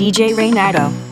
DJ Renato.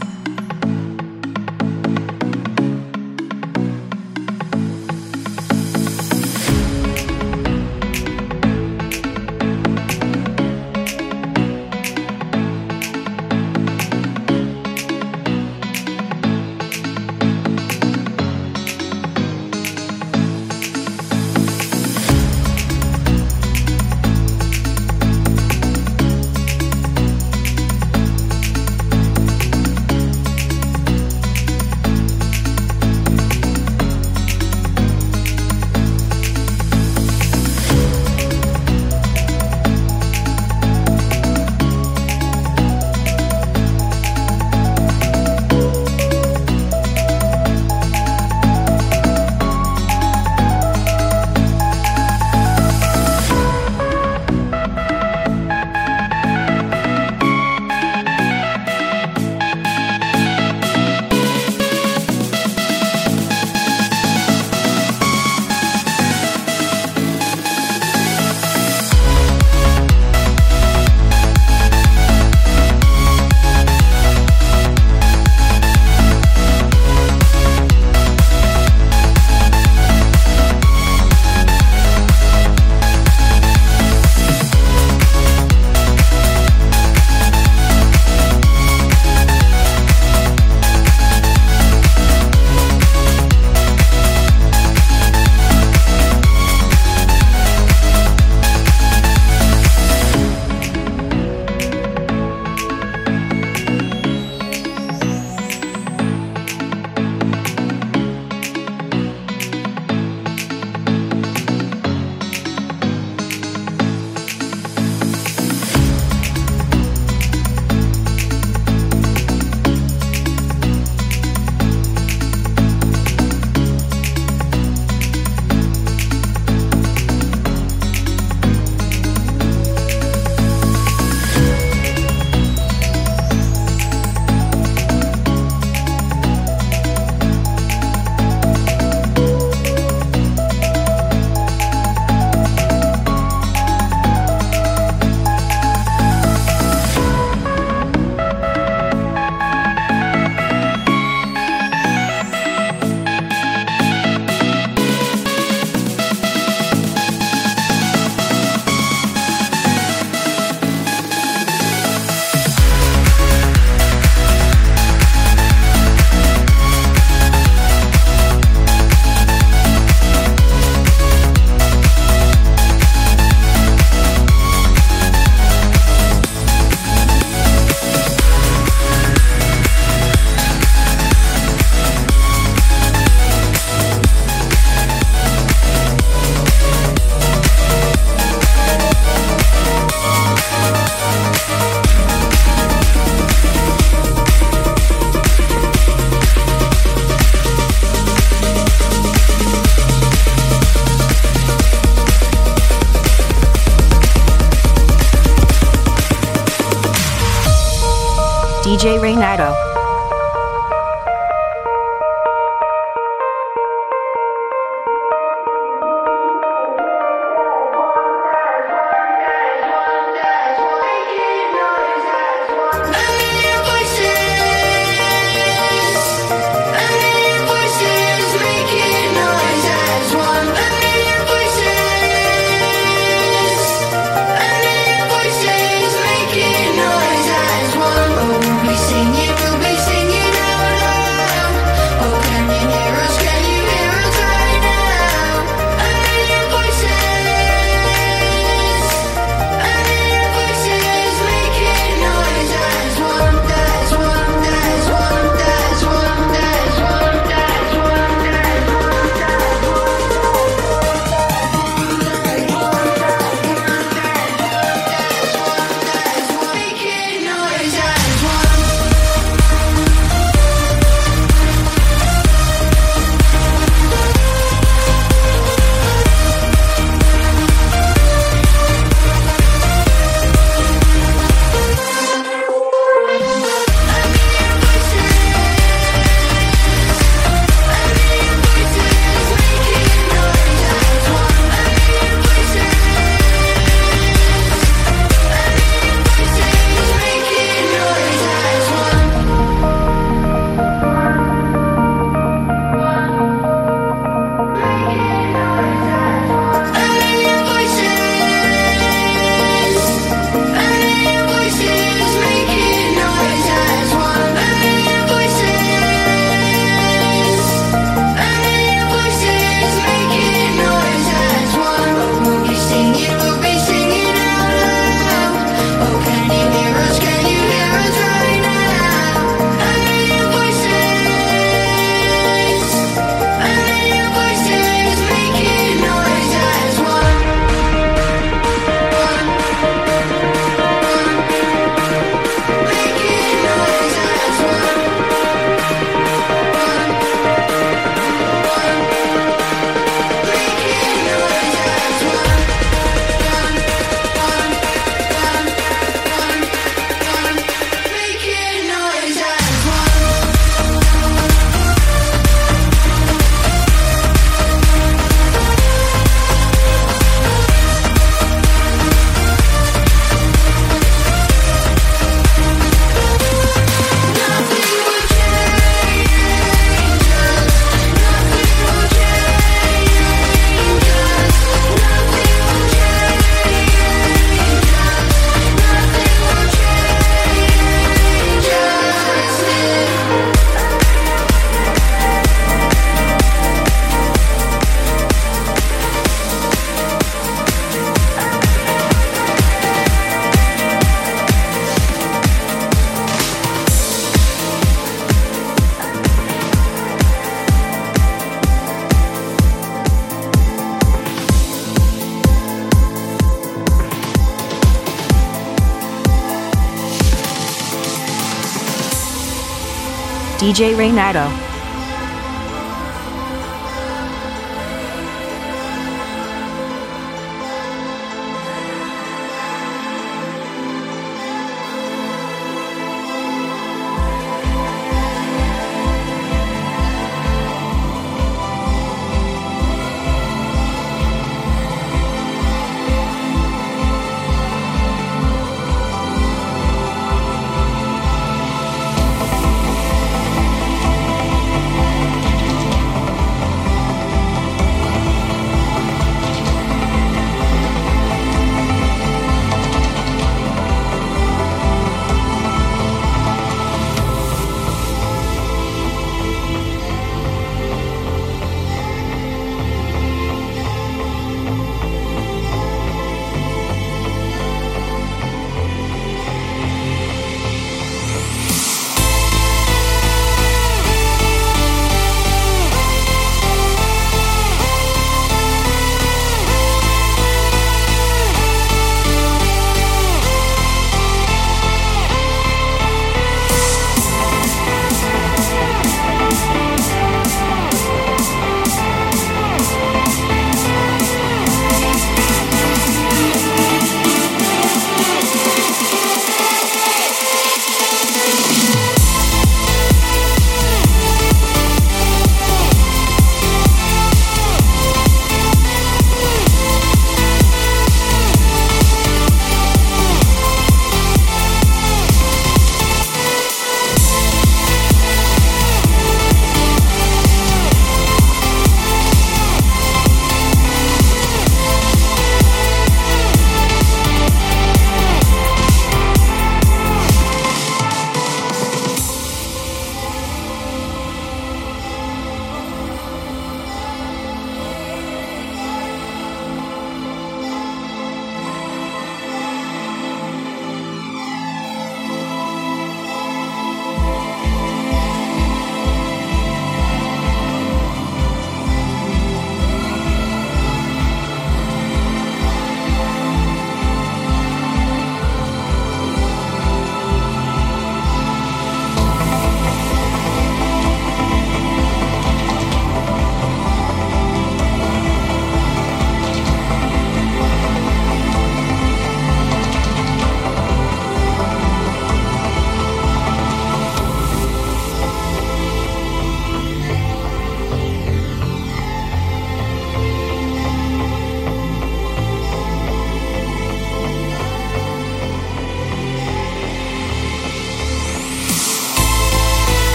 DJ Renato.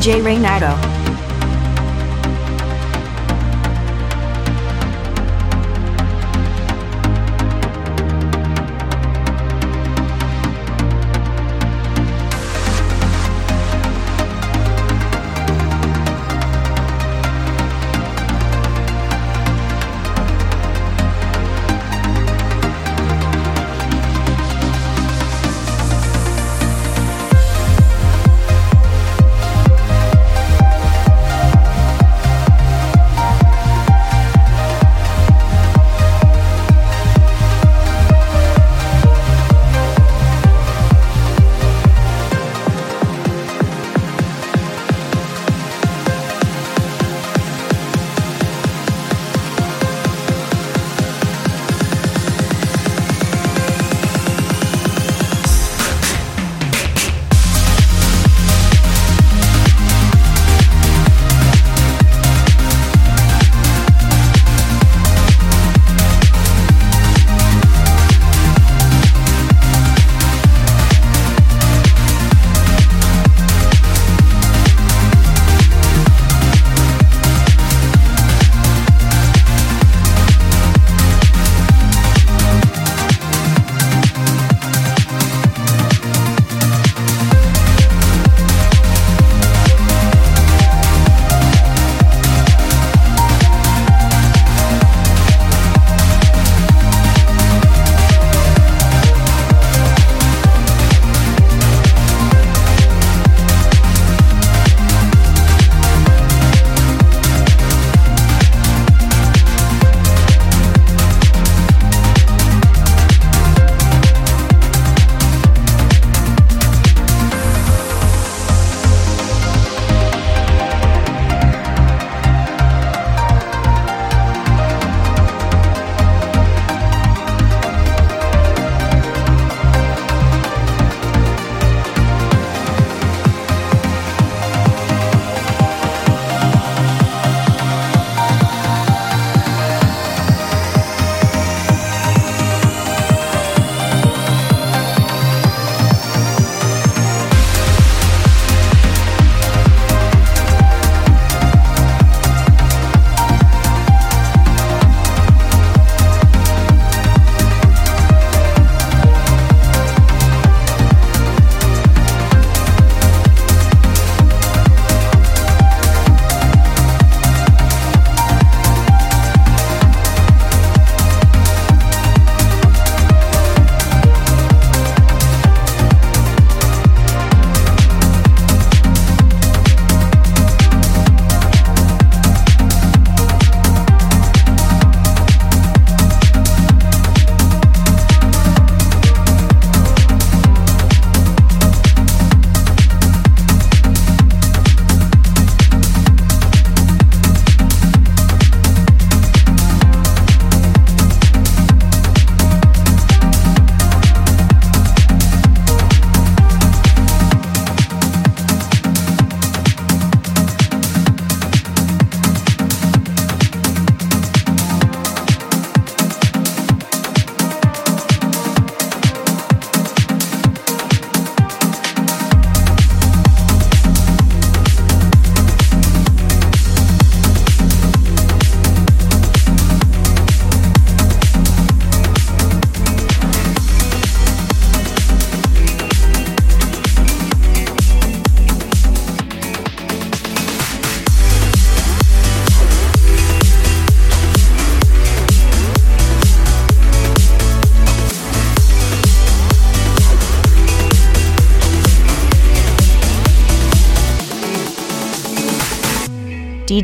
DJ Renato.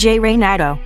DJ Renato. DJ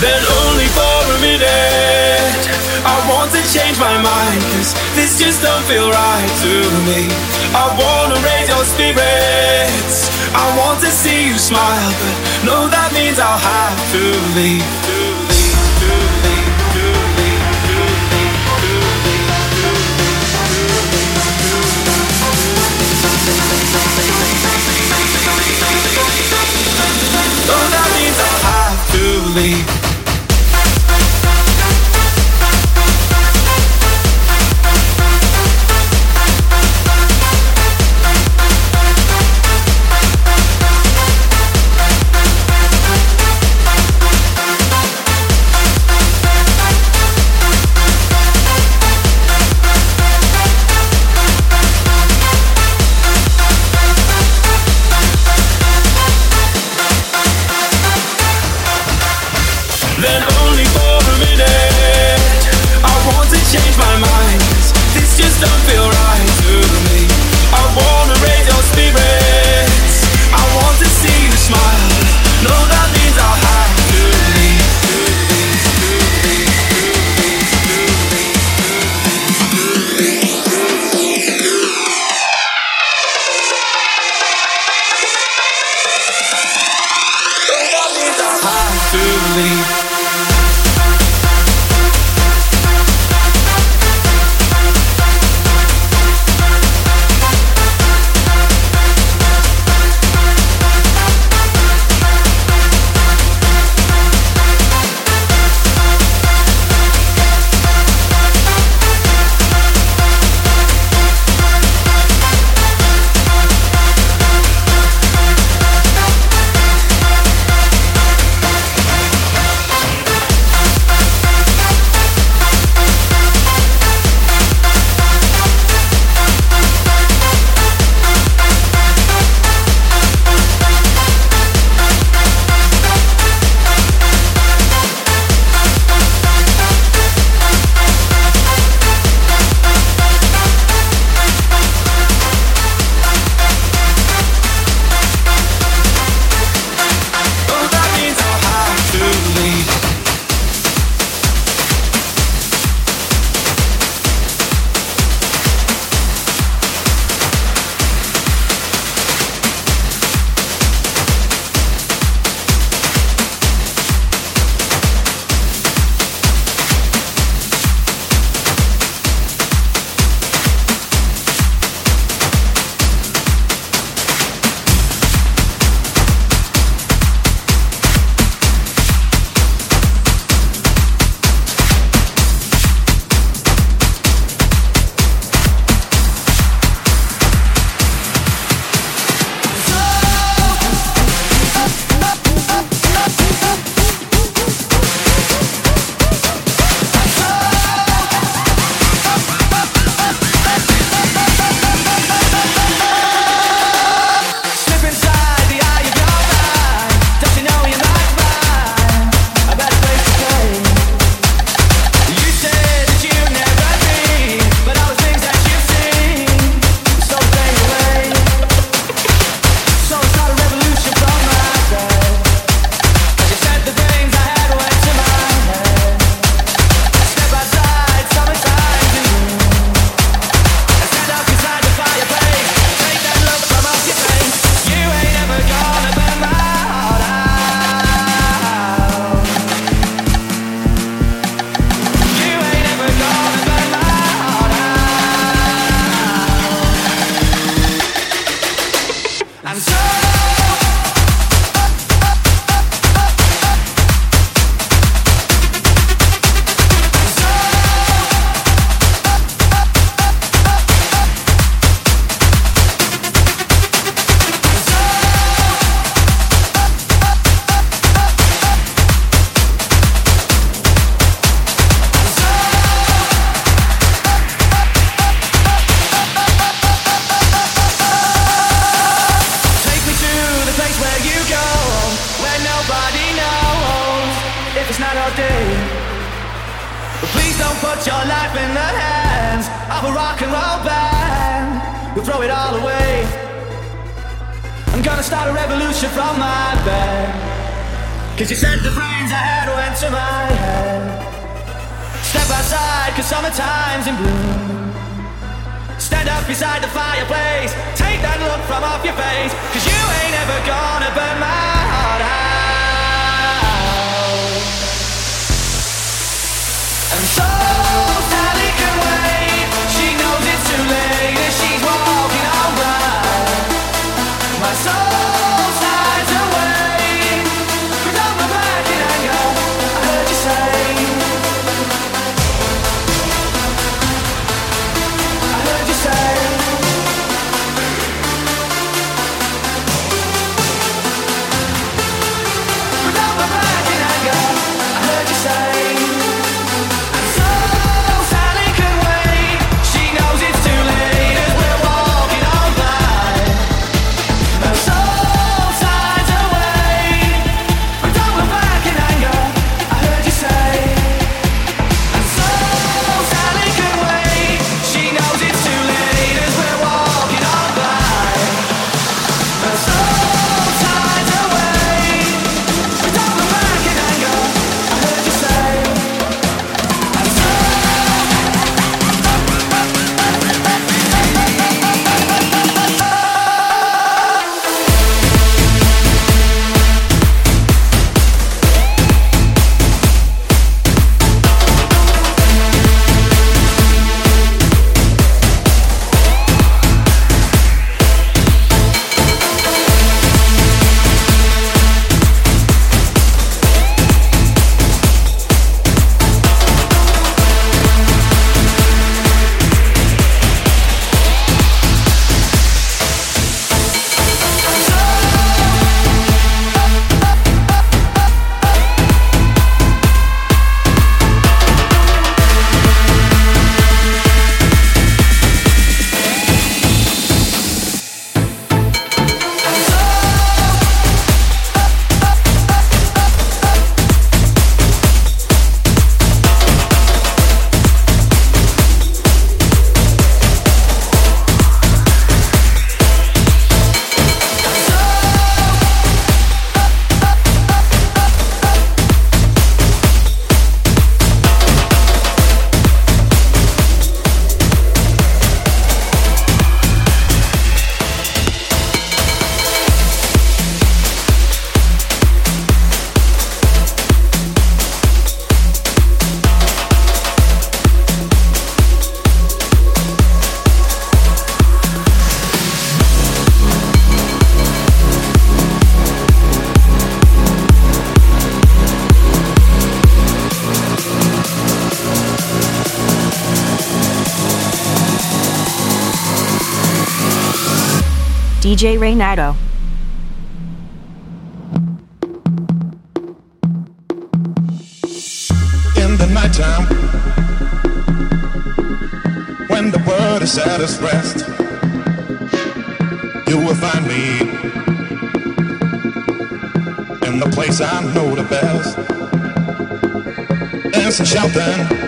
Then only for a minute I want to change my mind Cause this just don't feel right to me. I wanna raise your spirits. I want to see you smile But no, that means I'll have to leave. To that means I'll have to leave DJ Renato. In the nighttime, when the world is at its rest, you will find me in the place I know the best. Dancing, shouting.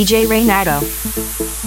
DJ Renato.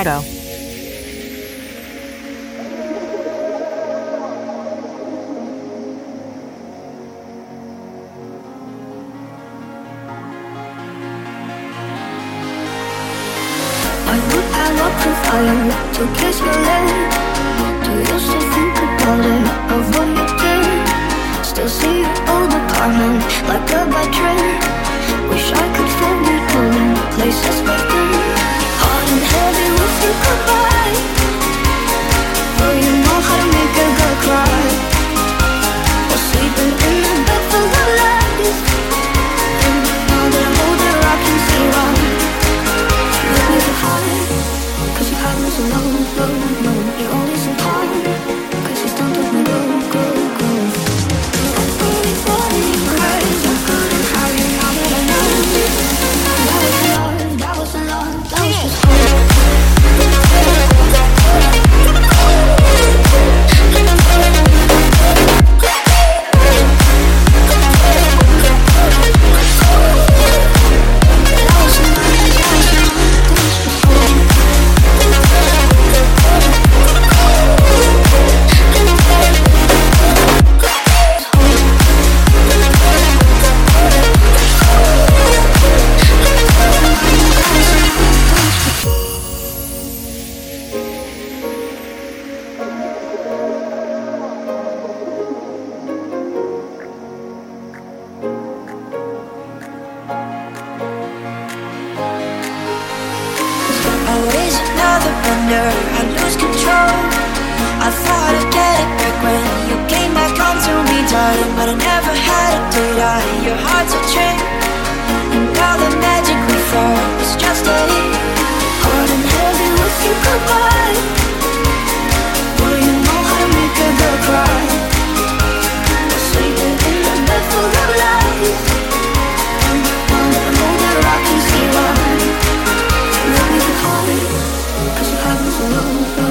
DJ under, I lose control. I thought I'd get it back when you came back on to me, darling. But I never had it, did I? Your heart's a trick, and all the magic we formed was just a leak. Hard and heavy with you goodbye. Well, you know how to make a girl cry. Sleeping in a bed full of lies. Oh.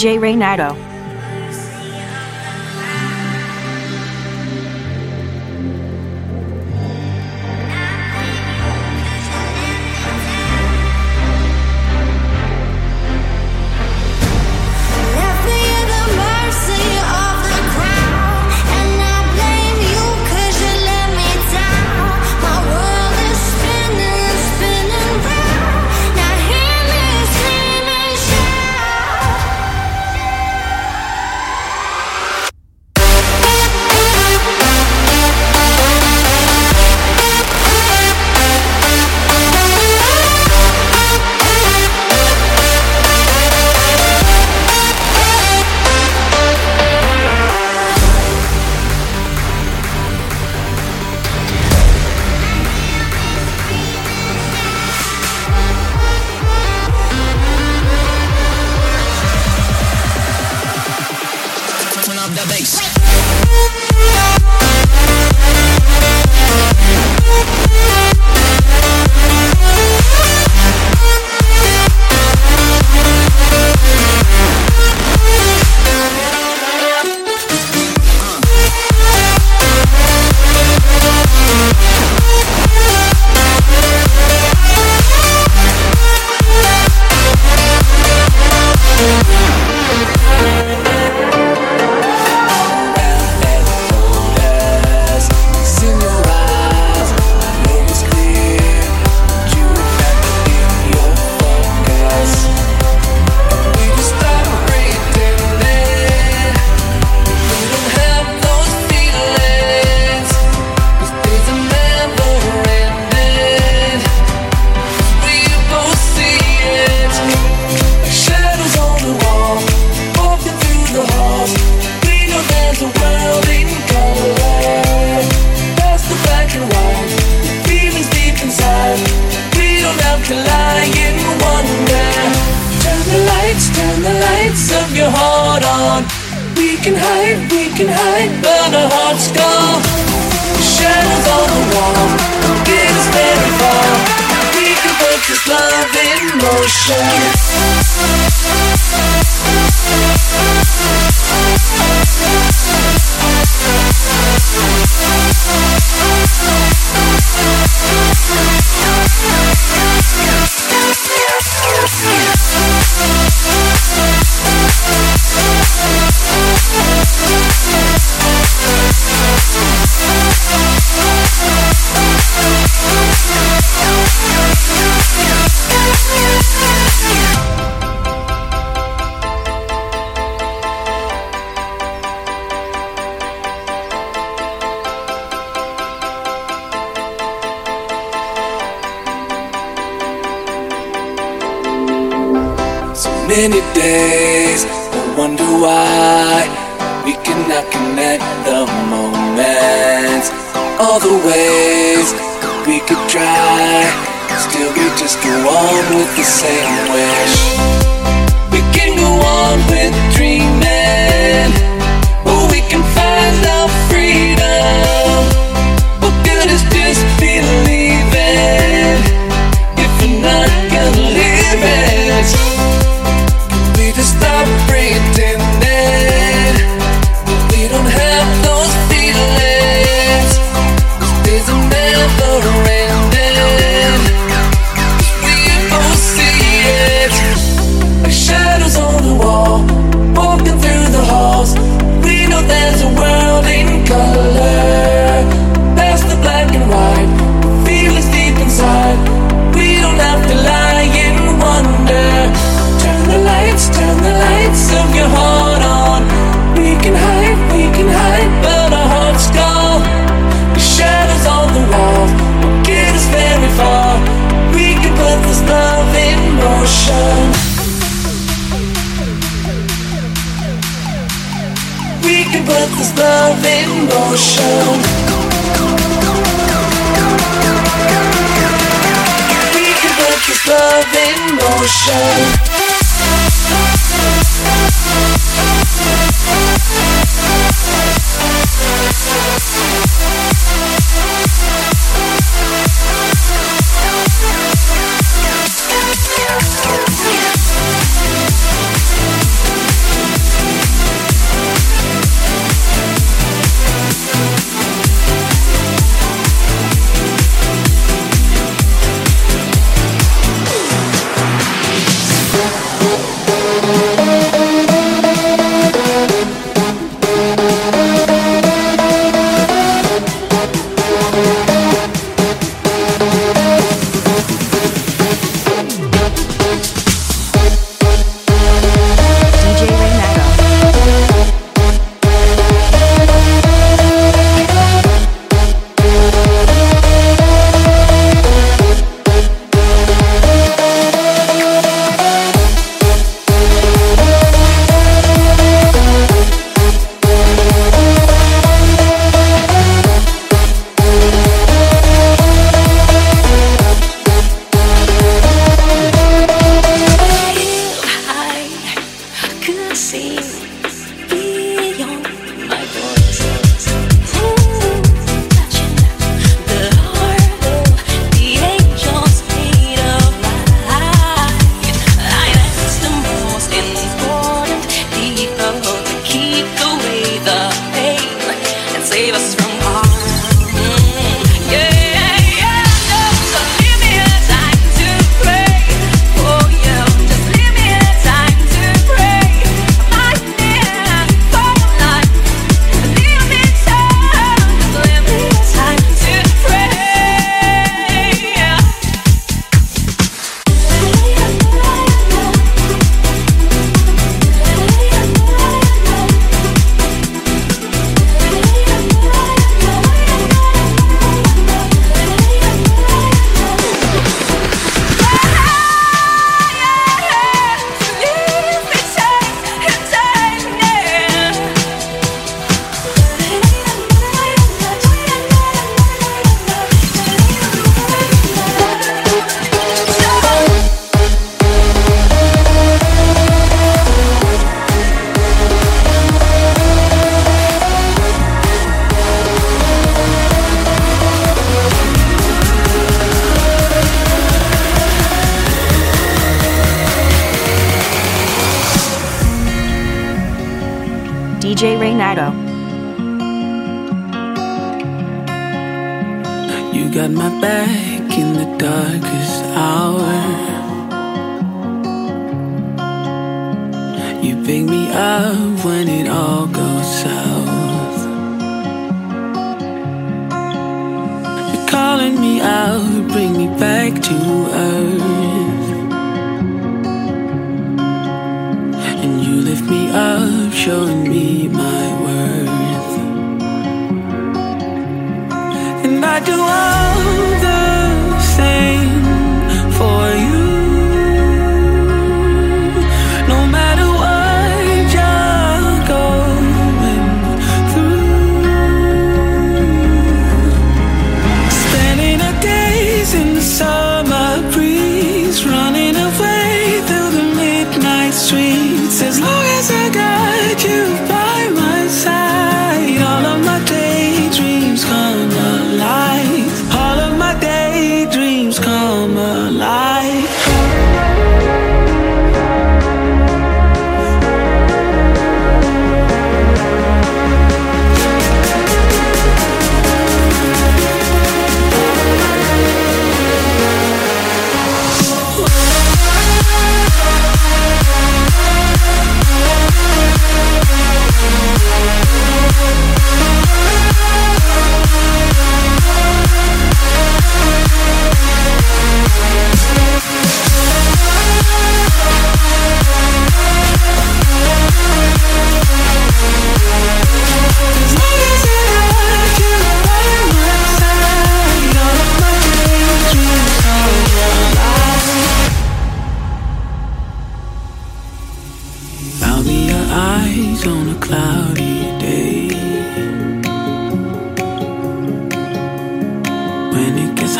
DJ Renato.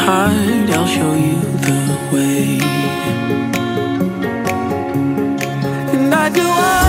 hard, I'll show you the way. And I do all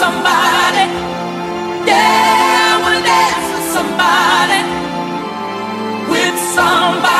somebody. Yeah, I will dance with somebody. With somebody.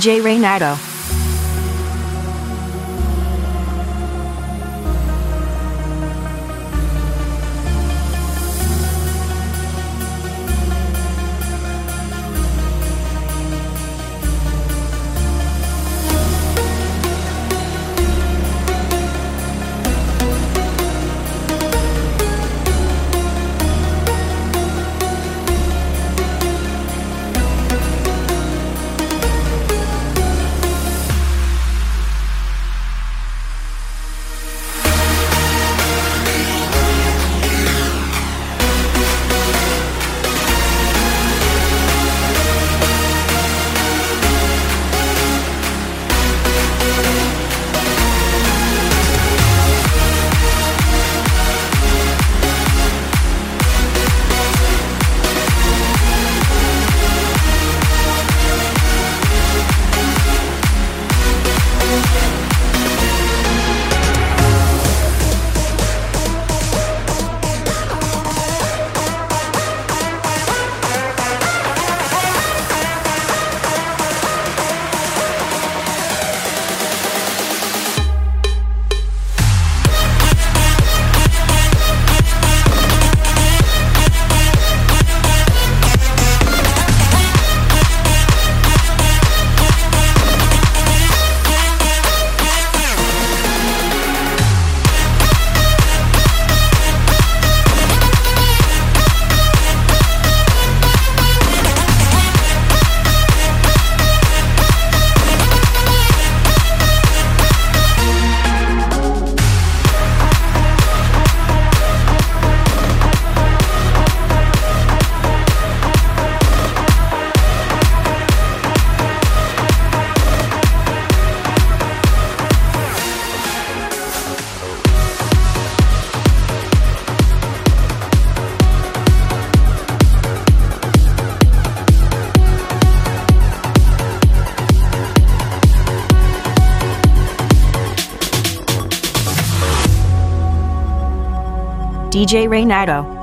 DJ Renato. DJ Renato.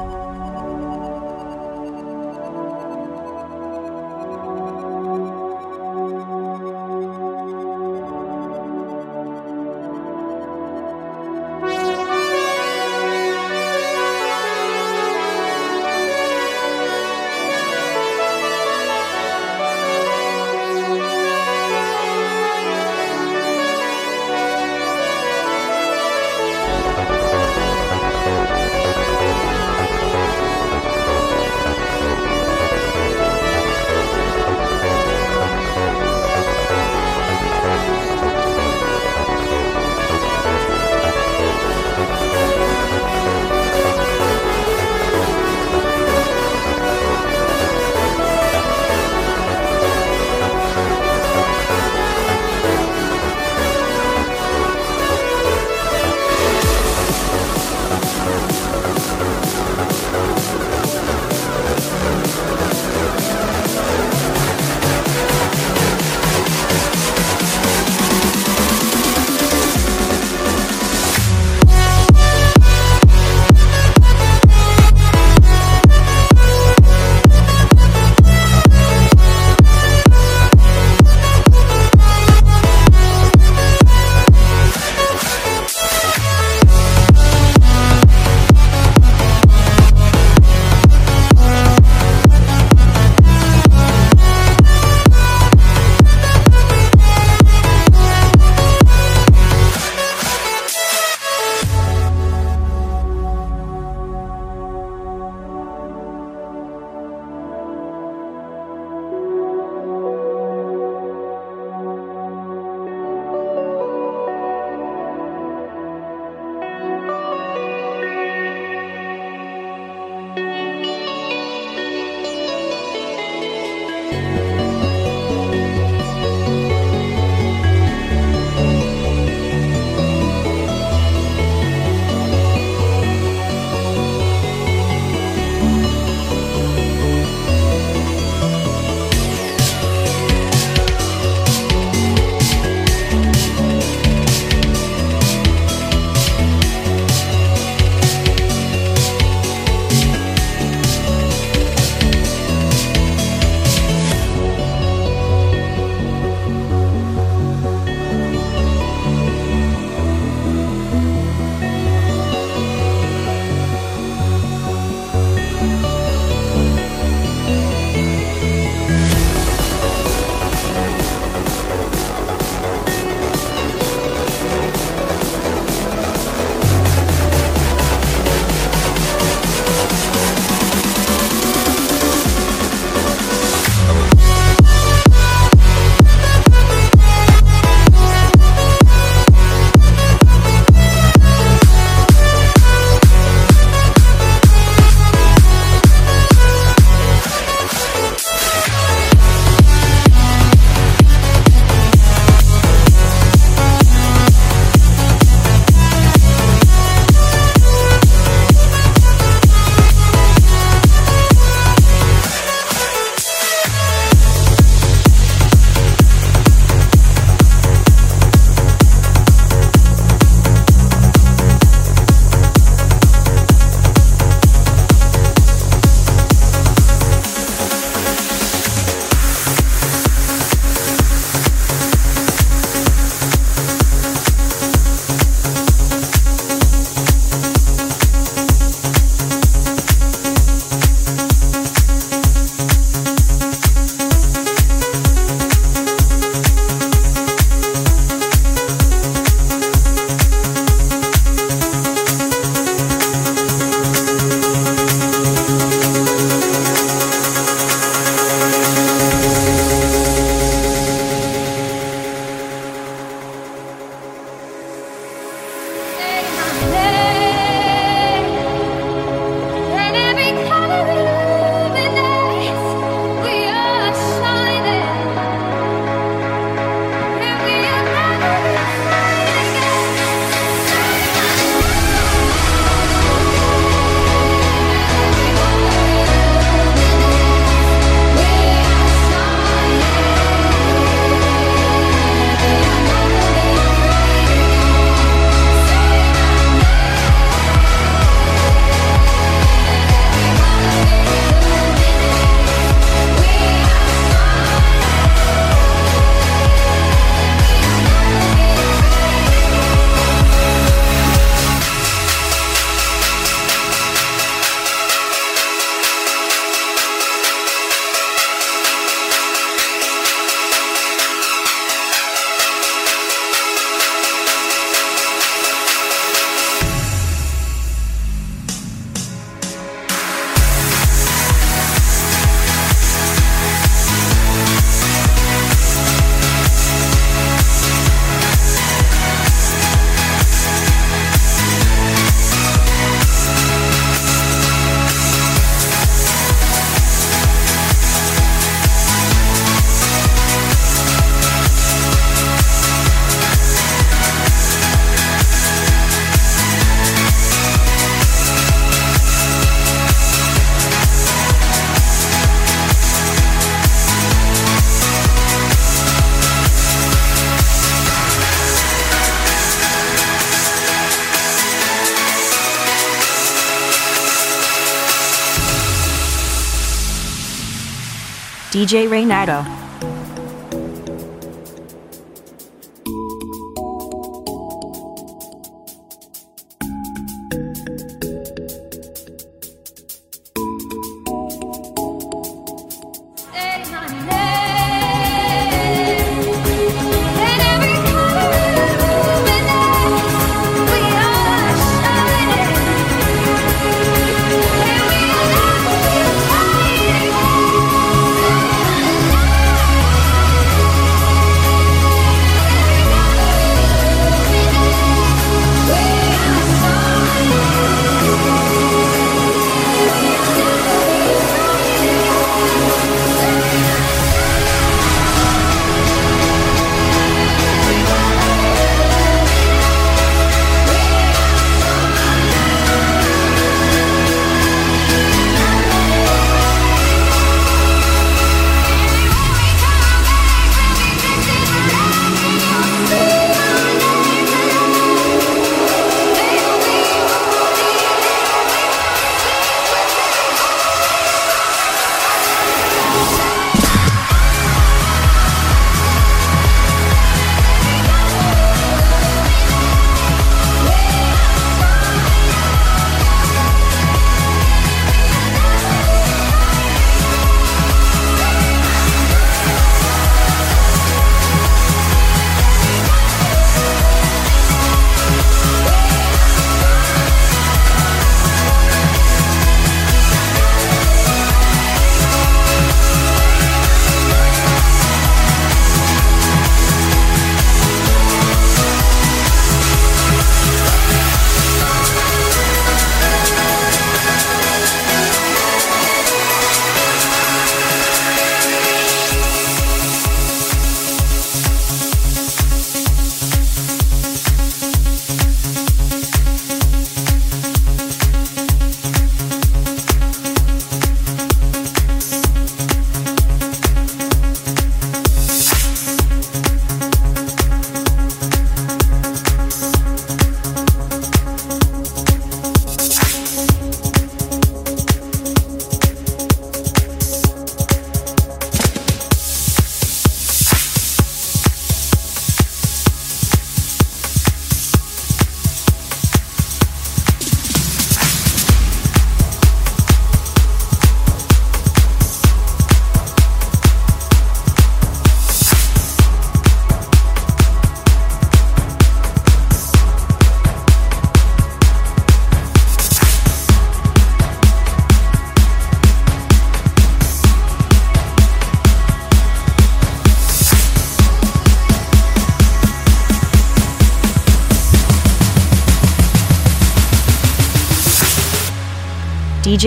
DJ Renato.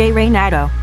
DJ Renato. The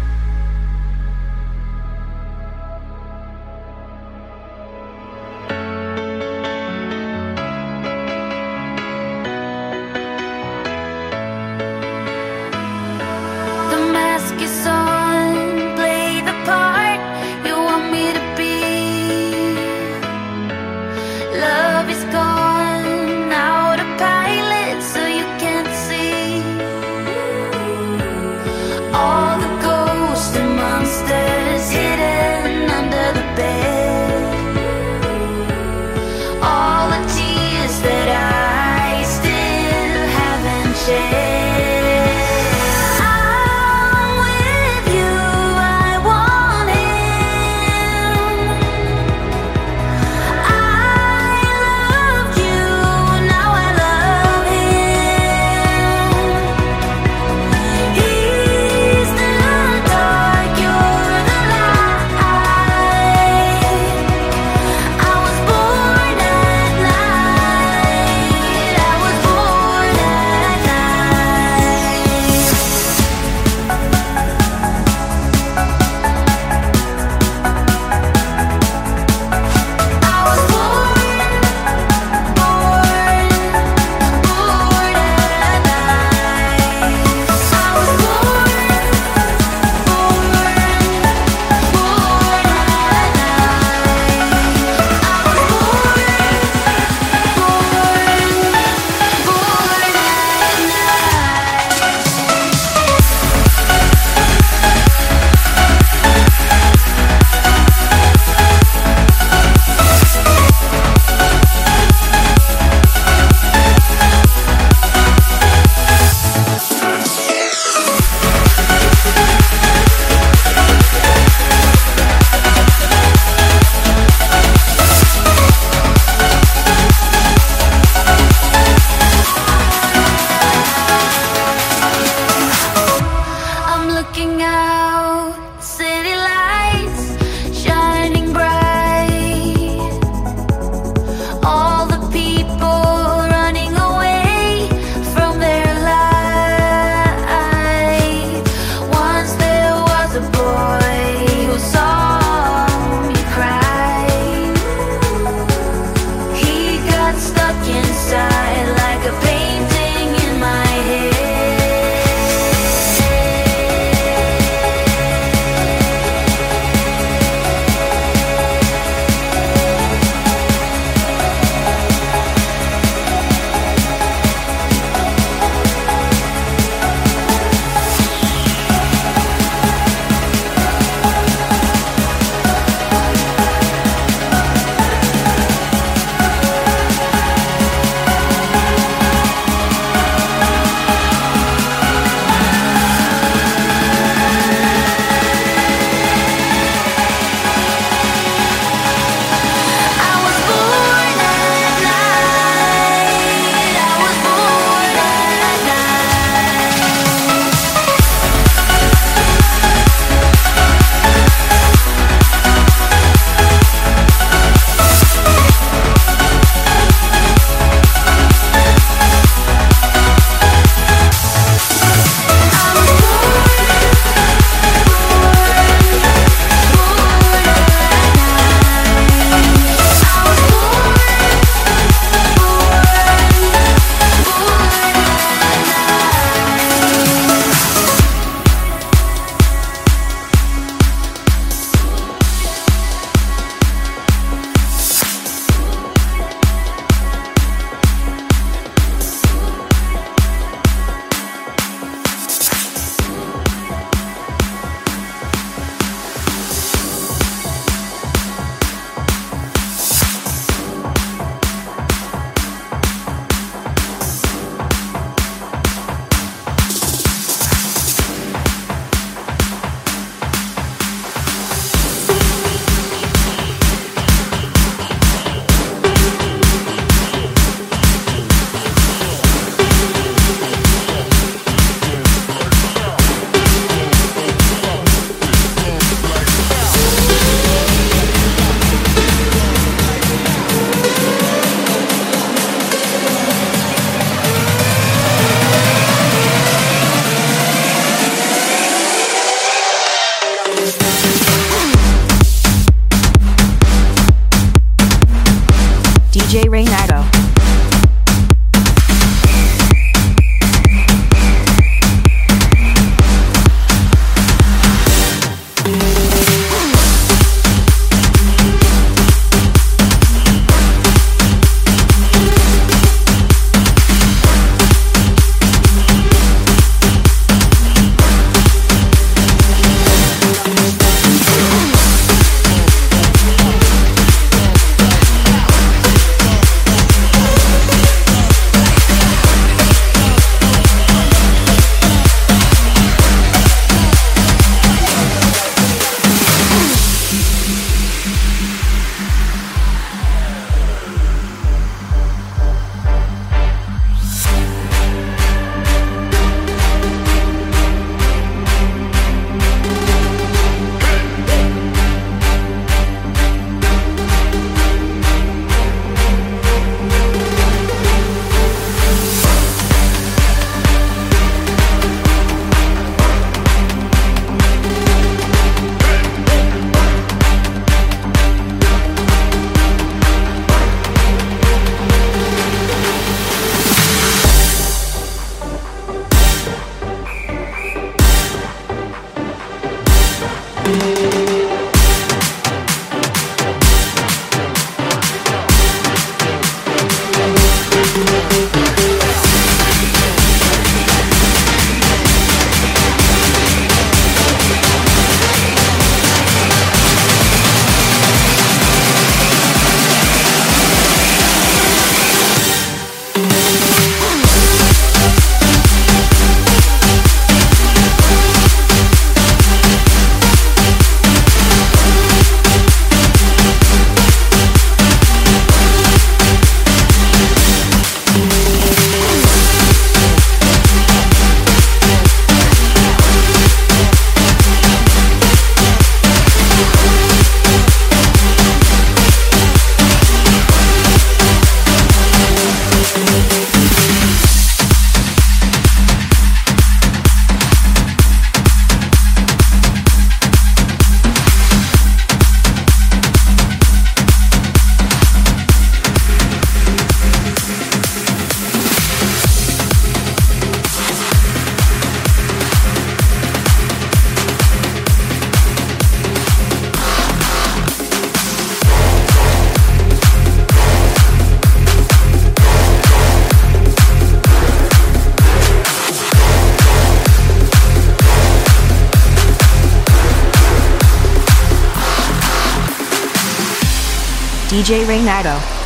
DJ Renato.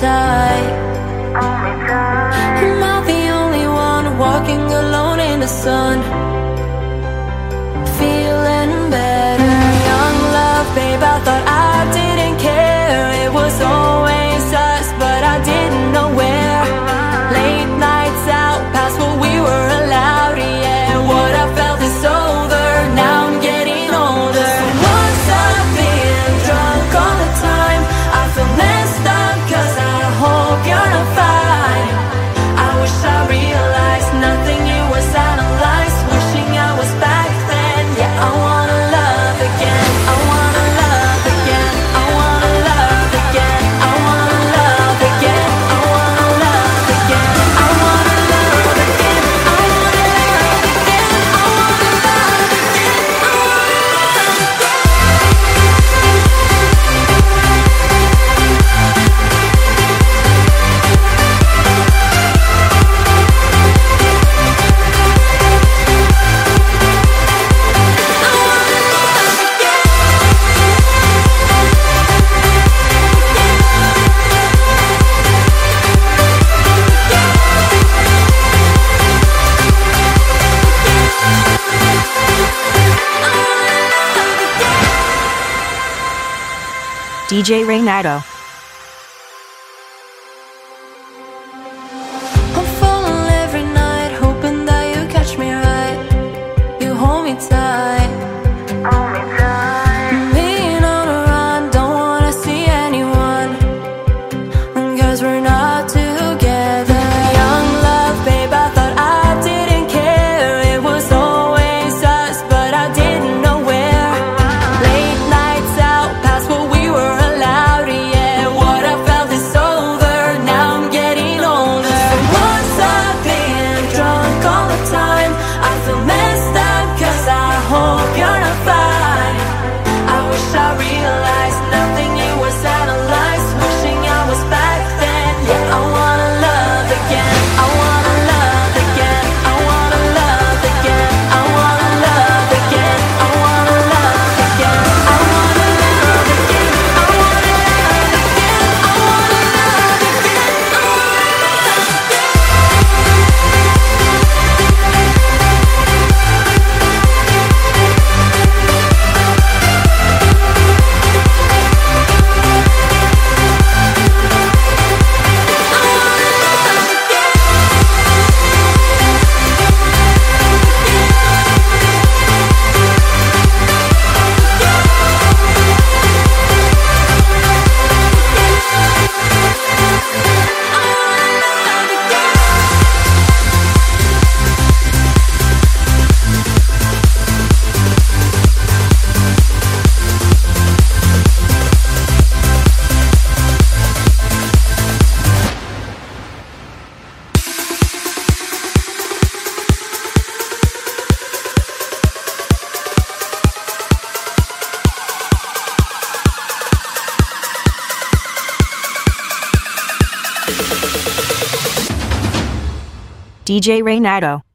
time. DJ Renato. DJ Renato.